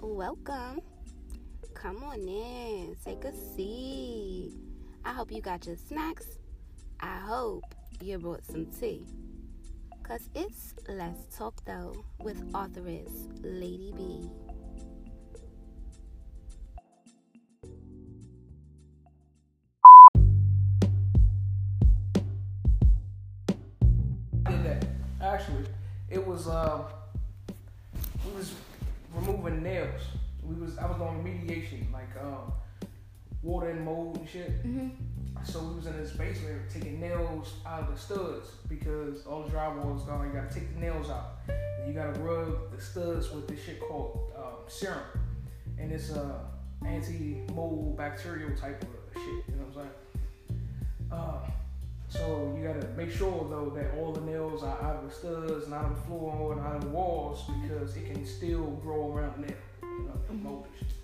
welcome. Come on in, take a seat. I hope you got your snacks. I hope you brought some tea. Cause it's Let's Talk Though with authoress Lady B. Actually, it was uh, removing nails. We was I was doing remediation, like um, water and mold and shit. Mm-hmm. So we was in this basement taking nails out of the studs because all the drywall is gone. You gotta take the nails out. And you gotta rub the studs with this shit called um, serum, and it's a uh, anti-mold bacterial type of shit. You know what I'm saying? Uh, so you gotta make sure though that all the nails are out of the studs and out of the floor and out of the walls because it can still grow around the nail, you know, the shit.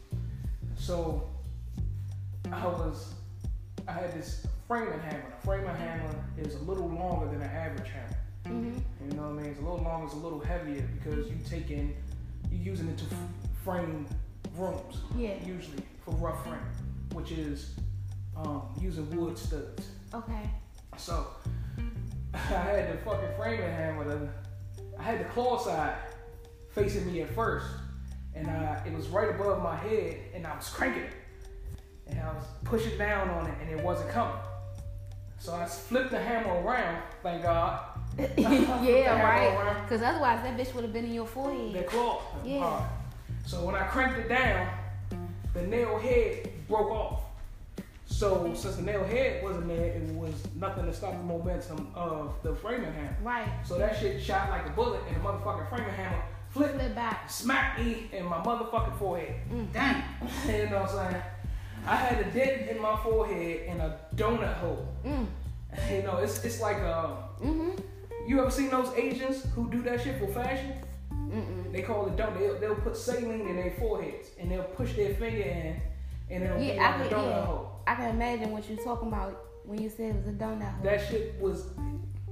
So I was, I had this framing hammer. A framing hammer is a little longer than an average hammer. Mm-hmm. You know what I mean? It's a little longer, it's a little heavier because you taking, you're using it to f- frame rooms Yeah. usually for rough frame, which is um, using wood studs. Okay. So I had the fucking framing hand The, I had the claw side facing me at first, and I, it was right above my head, and I was cranking it, and I was pushing down on it, and it wasn't coming. So I flipped the hammer around. Thank God. yeah, right. Because otherwise, that bitch would have been in your forehead. The forehead. claw. Yeah. So when I cranked it down, the nail head broke off. So since the nail head wasn't there, it was nothing to stop the momentum of the framing hammer. Right. So that shit shot like a bullet, and the motherfucking framing hammer flipped, Flip back. smacked me in my motherfucking forehead. Mm. Damn. you know what I'm saying? I had a dent in my forehead and a donut hole. Mm. You know, it's it's like uh, Mm-hmm. you ever seen those Asians who do that shit for fashion? Mm-mm. They call it donut. They'll, they'll put saline in their foreheads and they'll push their finger in and it'll be Yeah, I like a can, donut yeah. hole. I can imagine what you're talking about when you said it was a donut hole. That shit was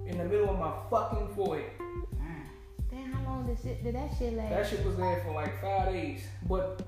in the middle of my fucking forehead. Damn, how long did shit did that shit last? That shit was there for like five days. But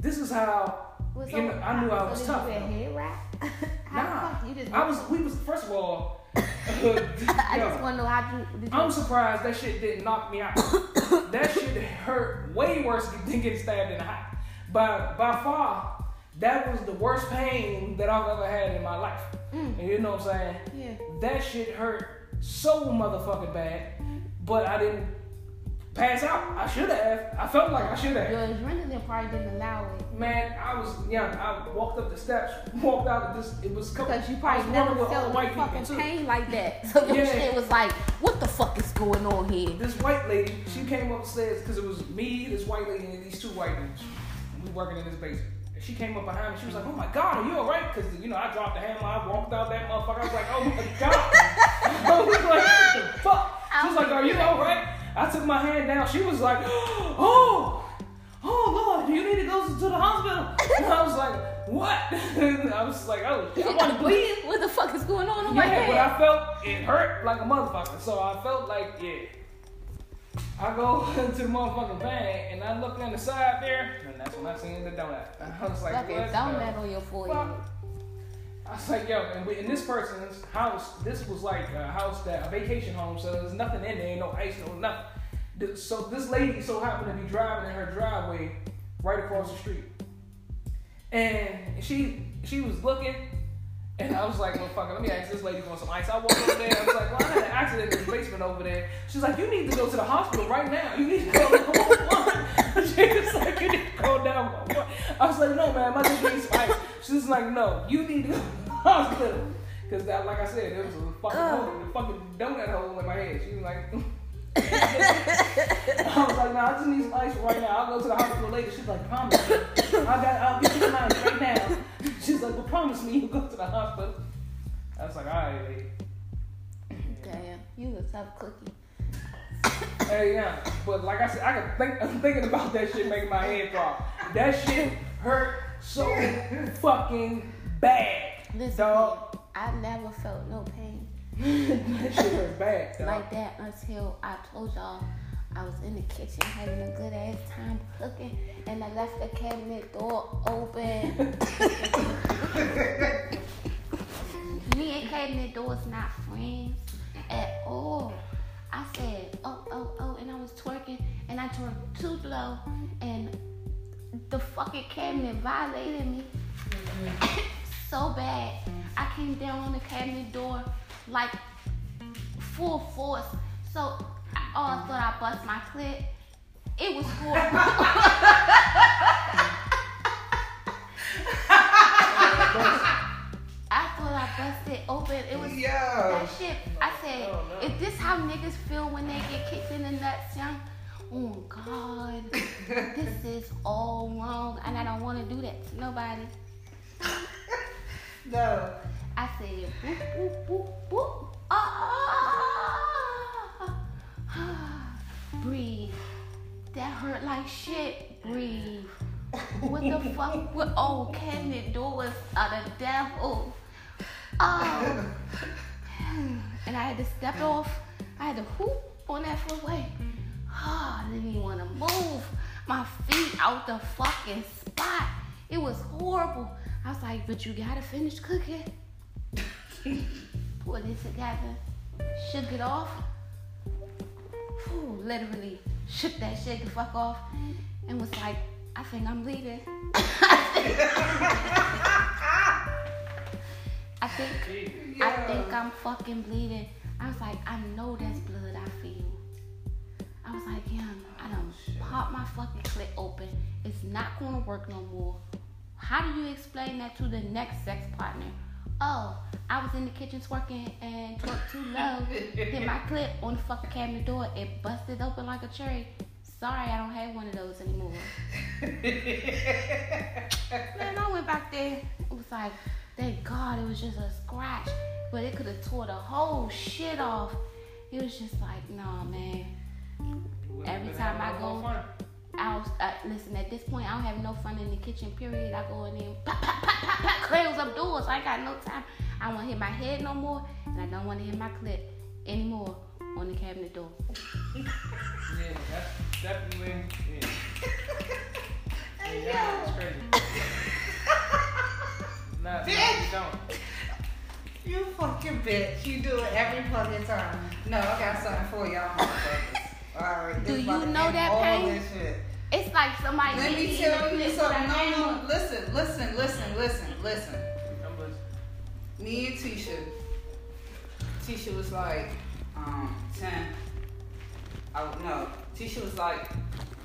this is how Was you know, I knew I was so tough. You head wrap? Nah, you just? I was. We was first of all. I yo, just want to know how you. Did you I'm surprised that shit didn't knock me out. that shit hurt way worse than getting stabbed in the eye. By by far, that was the worst pain that I've ever had in my life. Mm. And you know what I'm saying? yeah. That shit hurt so motherfucking bad, but I didn't pass out. I should have. I felt like I should have. Your adrenaline probably didn't allow it Man, I was young. I walked up the steps, walked out of this. It was couple. because you probably never felt white people fucking too. pain like that. So your Yeah. shit was like, what the fuck is going on here? This white lady, she came upstairs because it was me, this white lady, and these two white dudes. We working in this basement. And she came up behind me. She was like, "Oh my God, are you alright?" Because you know I dropped the hammer. I walked out that motherfucker. I was like, "Oh my God!" I was like, "What the fuck?" She was like, "Are you alright?" I took my hand down. She was like, "Oh, oh Lord, do you need to go to the hospital?" And I was like, "What?" And I was like, "Oh, I want to bleed." What the fuck is going on in my Yeah, but? I felt it hurt like a motherfucker. So I felt like, yeah. I go into the motherfucking bag and I look on the side there, and that's when I seen the donut. I was like, what donut on your forehead. fuck? I was like, yo, and we, in this person's house, this was like a house that a vacation home, so there's nothing in there, no ice, no nothing. So this lady so happened to be driving in her driveway right across the street, and she she was looking, and I was like, well, fuck it, let me ask this lady for some ice. I walked over there, I was like, well, I had an accident in the basement over there. She's like, you need to go to the hospital right now. You need to go to 111. She was like, you need to go down. 111. I was like, no, man, my nigga needs some ice. She's like, no, you need to go to the hospital. Because, that, like I said, there was a fucking, hole, a fucking donut hole in my head. She was like, I was like, nah, I just need some ice right now. I'll go to the hospital later. She's like, promise. I got, I'll get you some ice right now. She's like, well, promise me you'll go to the hospital. I was like, all right, lady. Damn, you a tough cookie. Hey, yeah. But like I said, I can think, I'm thinking about that shit making my head throb. That shit hurt so fucking bad. Listen, Dog. I never felt no pain that shit hurt bad, dog. like that until I told y'all I was in the kitchen having a good ass time cooking, and I left the cabinet door open. Me and cabinet doors not friends at all. I said, oh, oh, oh, and I was twerking, and I twerked too low, and the fucking cabinet violated me so bad. I came down on the cabinet door like full force. So I, oh, I thought I bust my clit. It was horrible. I thought I busted open. It was Yo. that shit. I said, No, no. is this how niggas feel when they get kicked in the nuts, young? Oh God, this is all wrong, and I don't want to do that to nobody. No. I said, boop, boop, boop, boop. That hurt like shit. Breathe. What the fuck? Oh, cabinet doors are the devil. Oh. And I had to step off. I had to whoop on that footway. Oh, I didn't even want to move my feet out the fucking spot. It was horrible. I was like, but you gotta finish cooking. Put it together, shook it off. Whew, literally shook that shit the fuck off and was like, I think I'm bleeding. I think I think I'm fucking bleeding. I was like, I know that's blood I feel. I was like, yeah, I done oh, pop my fucking clit open. It's not gonna work no more. How do you explain that to the next sex partner? Oh, I was in the kitchen twerking and twerked too low. Hit my clip on the fucking cabinet door. It busted open like a cherry. Sorry, I don't have one of those anymore. Man, I went back there. It was like, thank God it was just a scratch. But it could have tore the whole shit off. It was just like, nah, man. Every time I go- I was, uh, listen, at this point, I don't have no fun in the kitchen, period. I go in there, pop, pop, pop, pop, pop, close up doors. I ain't got no time. I don't want to hit my head no more, and I don't want to hit my clip anymore on the cabinet door. Yeah, that's definitely. Yeah. Hey, yeah yo. that's crazy. nah, nah, you don't. You fucking bitch. You do it every fucking time. No, I got something for y'all motherfuckers. Alright. Do you know that pain? shit. It's like somebody Let me tell you something. No, no, listen, listen, listen, listen, listen. Me and Tisha, Tisha was like um, 10. I no, Tisha was like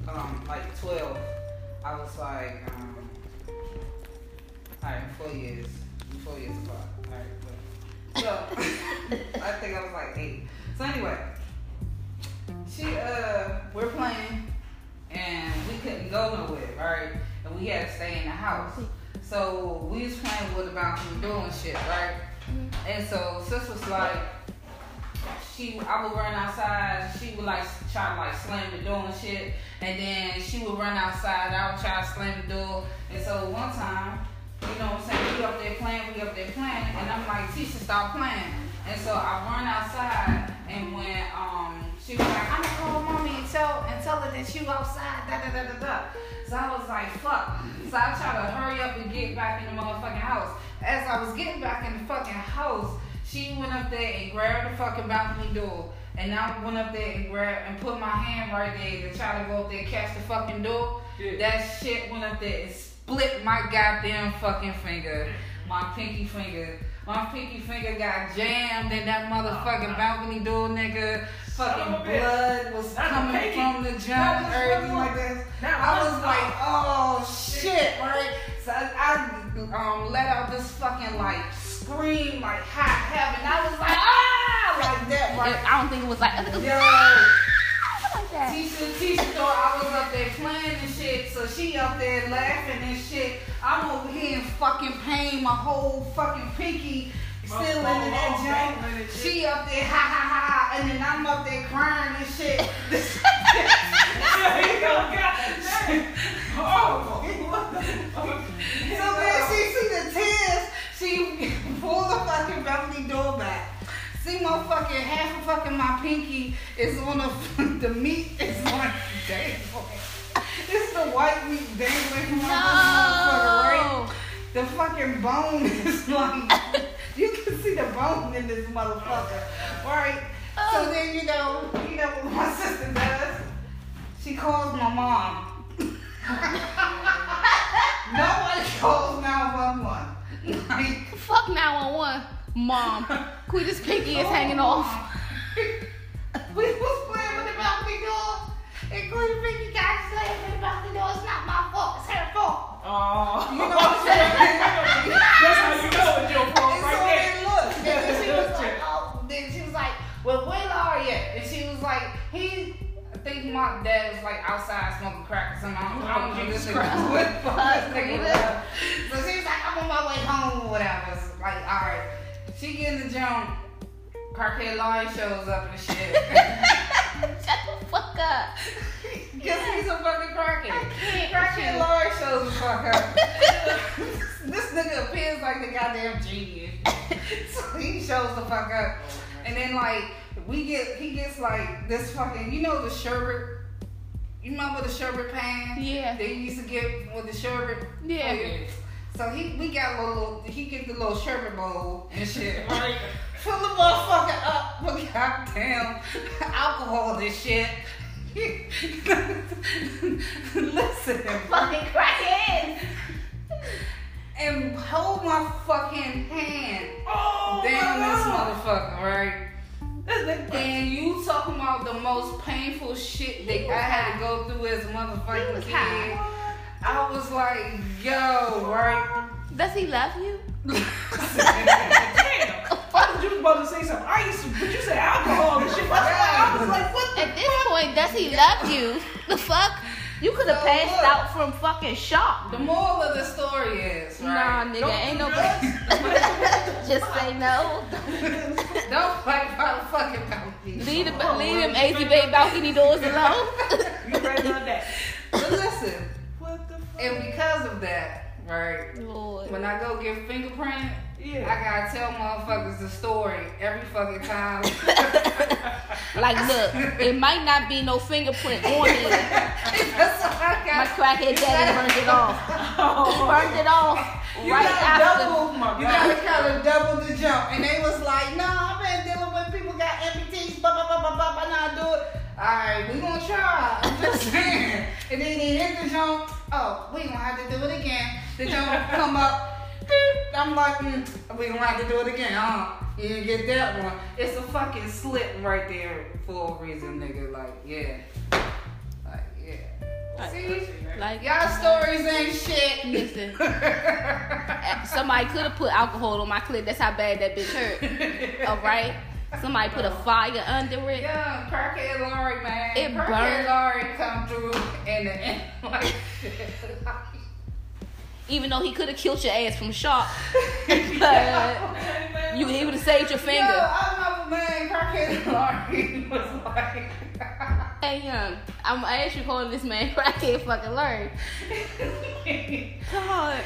um, like 12. I was like, um, all right, four years, four years apart. All right, so I think I was like eight. So anyway, she uh, we're playing and we couldn't go nowhere, right? And we had to stay in the house. So we was playing with the door and shit, right? And so sis was like, she, I would run outside. She would like try to like slam the door and shit. And then she would run outside. I would try to slam the door. And so one time, you know what I'm saying? We up there playing, we up there playing, and I'm like, Tisha, stop playing. And so I run outside, and when um she was like, I'm gonna call mommy and tell and tell her that you outside, da da da da da. So I was like, fuck. So I tried to hurry up and get back in the motherfucking house. As I was getting back in the fucking house, she went up there and grabbed the fucking balcony door. And I went up there and grabbed and put my hand right there to try to go up there and catch the fucking door. Yeah. That shit went up there and split my goddamn fucking finger. My pinky finger. My pinky finger got jammed in that motherfucking balcony door, nigga. Fucking blood was Not coming from the Not jump, everything like this. I was like, oh shit, right? So I um, let out this fucking like scream, like hot heaven. I was like, ah, like that, right? I don't think it was like, Yo, like that. Tisha, Tisha thought I was up there playing and shit, so she up there laughing and shit. I'm over here in fucking pain, my whole fucking pinky still in that jump. She up there, ha ha ha, ha, and then I'm up there crying and shit. There you go, God. Oh. So when she see the tears, she pull the fucking balcony door back. See motherfucking half of fucking my pinky is on the the meat is dangling. This is the white meat dangling from my motherfucker, right? No. The fucking bone is like you can see the bone in this motherfucker, right? Oh. So then you know, you know what my sister does? She calls my mom. Nobody calls 911. Like, Fuck 911. Mom. Quita's pinky is hanging off. we was playing with the balcony door, and Queen Pinky got slammed with the balcony door. It's not my fault. It's her fault. Oh. You know what I'm saying? That's how you know it's your fault And so right there. then look, and then she was like, oh, then she was like, well, where Larry at? And she was like, he, I think my dad was like outside smoking crack or something. I don't, I don't know this nigga. What the fuck nigga. So she was like, I'm on my way home or whatever. So like, all right. She get in the jump. Carcade Larry shows up and shit. Shut the fuck up. Cause he's a fucking Crackhead with Larry shows the fuck up. this nigga appears like the goddamn genius. so he shows the fuck up. And then like we get he gets like this fucking you know the sherbet. You remember the sherbet pan? Yeah. They used to get with the sherbet. Yeah. Oh, So he we got a little he get the little sherbet bowl and shit. Right. Fill the motherfucker up with goddamn alcohol and shit. Listen. Fucking crackhead. And hold my fucking hand Oh, down this motherfucker, right? And you talking about the most painful shit that I had to go through as a motherfucking kid. I was like, yo, right? Does he love you? Damn. I thought you was about to say some ice, but you said alcohol and shit. I was like, what the At this point, does he love you? The fuck? You could have So passed look. out from fucking shock. The moral of the story is, Nah, nigga, Don't ain't no. Just say no. Don't fight by the fucking balcony. Leave, the, leave them AZ Bay balcony doors alone. You ready on that? But listen, fuck? And because of that, right? Lord. When I go get fingerprint, Yeah. I gotta tell motherfuckers the story every fucking time. Like, look, it might not be no fingerprint on it. That's what I My got. crackhead daddy burned it off. He Oh, burned it off You right gotta after. double, my you gotta kind of double the jump. And they was like, no, I've been dealing with people got amputees, blah, blah, blah, blah, blah, blah, now do it. Alright, we gonna try. I'm just saying. And then they hit the jump. Oh, we gonna have to do it again. The jump come up. I'm like, mm, we gonna have to do it again, huh? You didn't get that one. It's a fucking slip right there for a reason, nigga. Like, yeah. Like, yeah. See? Like, Y'all stories ain't shit. listen, somebody could have put alcohol on my clip. That's how bad that bitch hurt. All right? Somebody put a fire under it. Yeah, crackhead Laurie, man. It burned. Laurie come through and the and like Even though he could have killed your ass from shock. but you, he would have saved your Yo, finger. I remember, man, crackhead Laurie was like. Hey, young, I'm you calling this man crackhead fucking learn. God.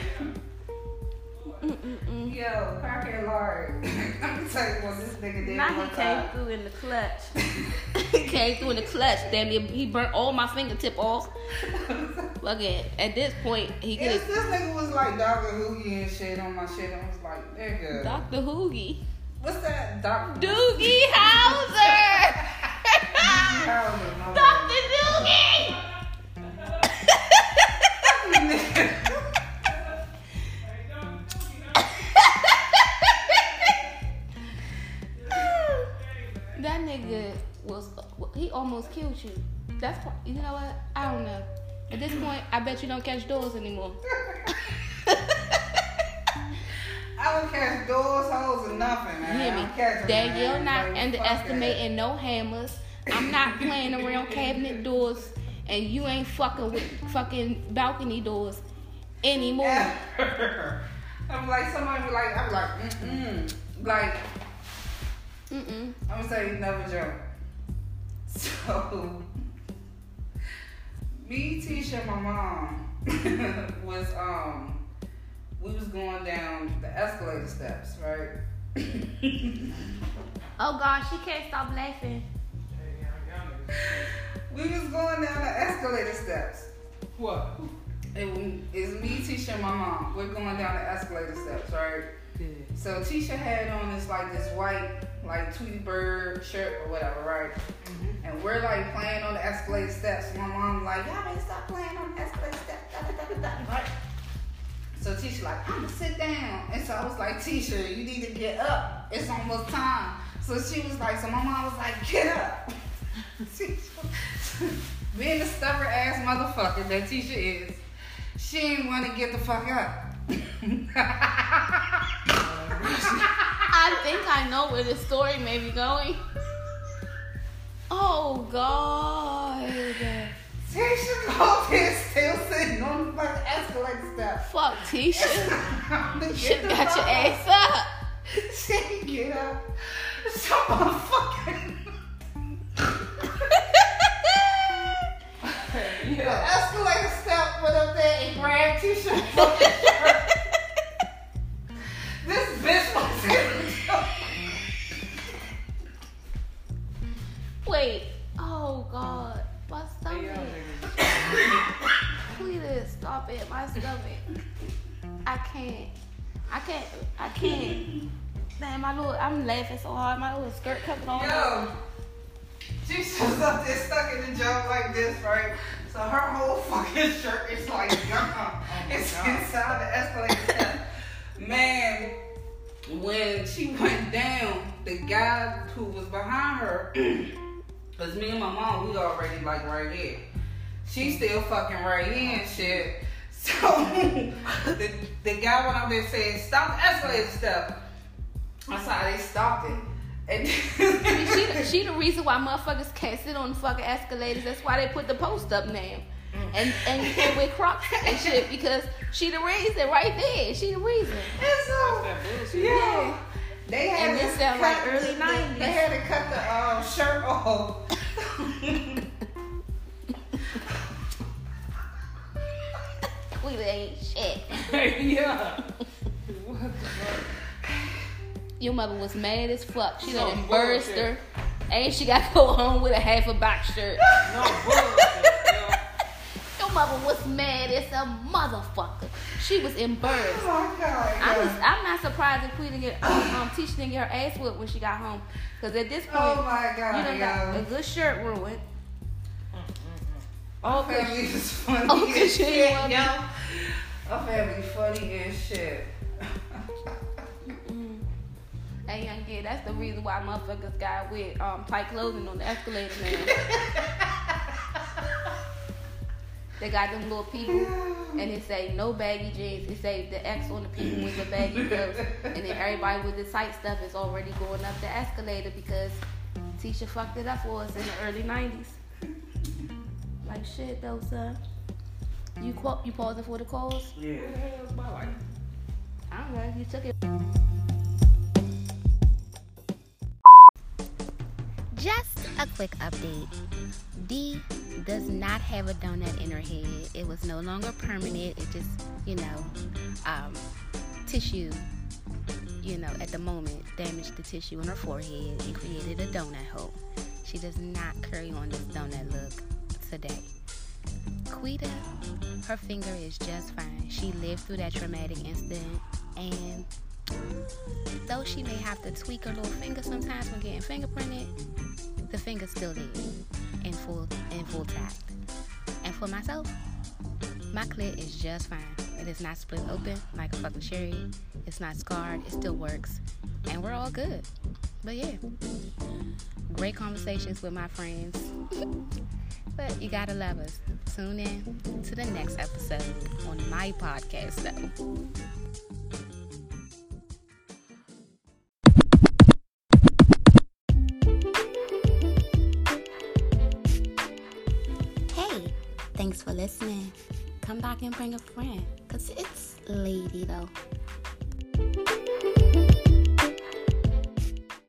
Mm-mm-mm. Yo, crackhead Laurie. Let me tell you what this nigga did. Now he came time. through in the clutch. he came through in the clutch. Damn, he, he burnt all my fingertip off. Look at at this point, he could this nigga was like Dr. Hoogie and shit on my shit. I was like, nigga. Dr. Hoogie. What's that? Dr. Doogie Howser! Dr. Doogie! That nigga was, he almost killed you. That's, why- you know what? I don't know. At this point, I bet you don't catch doors anymore. I don't catch doors, holes, or nothing, man. You hear me? don't catch 'em, Danielle man. not Like, underestimating no hammers. I'm not playing around cabinet doors, and you ain't fucking with fucking balcony doors anymore. I'm like, somebody be like, I'm like, mm-mm. Like, Mm-mm. I'm gonna say never joke. So, me, Tisha, and my mom was, um, we was going down the escalator steps, right? Oh God, she can't stop laughing. we was going down the escalator steps. What? It, it's me, Tisha, and my mom. We're going down the escalator steps, right? Yeah. So Tisha had on this like this white like Tweety Bird shirt or whatever, right? Mm-hmm. And we're like playing on the escalator steps. My mom's like, y'all better stop playing on the escalator steps, da, da, da, da, da, right? So Tisha like, I'm gonna sit down. And so I was like, Tisha, you need to get up. It's almost time. So she was like, so my mom was like, get up. Being the stubborn ass motherfucker that Tisha is, she didn't want to get the fuck up. I think I know where the story may be going. Oh God. Tisha there still sitting on the fucking escalator step. Fuck Tisha. The got your ass up. She get up. Some motherfucking the Yeah. escalator step went up there and grabbed Tisha skirt coming on. Yo, Tisha's up there stuck in the jump like this, right? So her whole fucking shirt is like uh-uh. oh gone. it's God. inside the escalator step. Man, when she went down, the guy who was behind her, mm. cause me and my mom, we already like right here. She still fucking right here and shit. So the, the guy went up there and said, stop the escalator step. That's how they stopped it. And she, the- she the reason why motherfuckers can't sit on the fucking escalators. That's why they put the post up now. And and you can't wear Crocs and shit because she the reason right there. She the reason. And so, That bullshit. yeah. They had And to this sound like cut early the- 90s. They had to cut the um, shirt off. We ain't shit. Hey, yeah. What the fuck? Your mother was mad as fuck. She done Some embarrassed her. And she got to go home with a half a box shirt. No bullshit. Your mother was mad as a motherfucker. She was embarrassed. Oh my god. I'm, just, I'm not surprised if we didn't get um, um Tisha didn't get her ass whooped when she got home. Cause at this point, oh my you god. done got a good shirt ruined. Good. family is funny Oh, as you shit, me. Our family funny as shit. Hey, young kid, that's the reason why motherfuckers got with um tight clothing on the escalator now. they got them little people, and it say no baggy jeans. It say the X on the people with the baggy clothes, and then everybody with the tight stuff is already going up the escalator because Tisha fucked it up for us in the early '90s. Like shit, though, son. You quote, you pausing for the calls? Yeah. What the hell is my life? I don't know. You took it. Just a quick update. D does not have a donut in her head. It was no longer permanent. It just, you know, um, tissue, you know, at the moment damaged the tissue in her forehead and created a donut hole. She does not carry on this donut look today. Quita, her finger is just fine. She lived through that traumatic incident and though she may have to tweak her little finger sometimes when getting fingerprinted, the finger's still there in full in full tact. And for myself, my clit is just fine. It is not split open like a fucking cherry. It's not scarred. It still works. And we're all good. But yeah. Great conversations with my friends. but you gotta love us. Tune in to the next episode on my podcast though. Thanks for listening. Come back and bring a friend, cause it's lady though.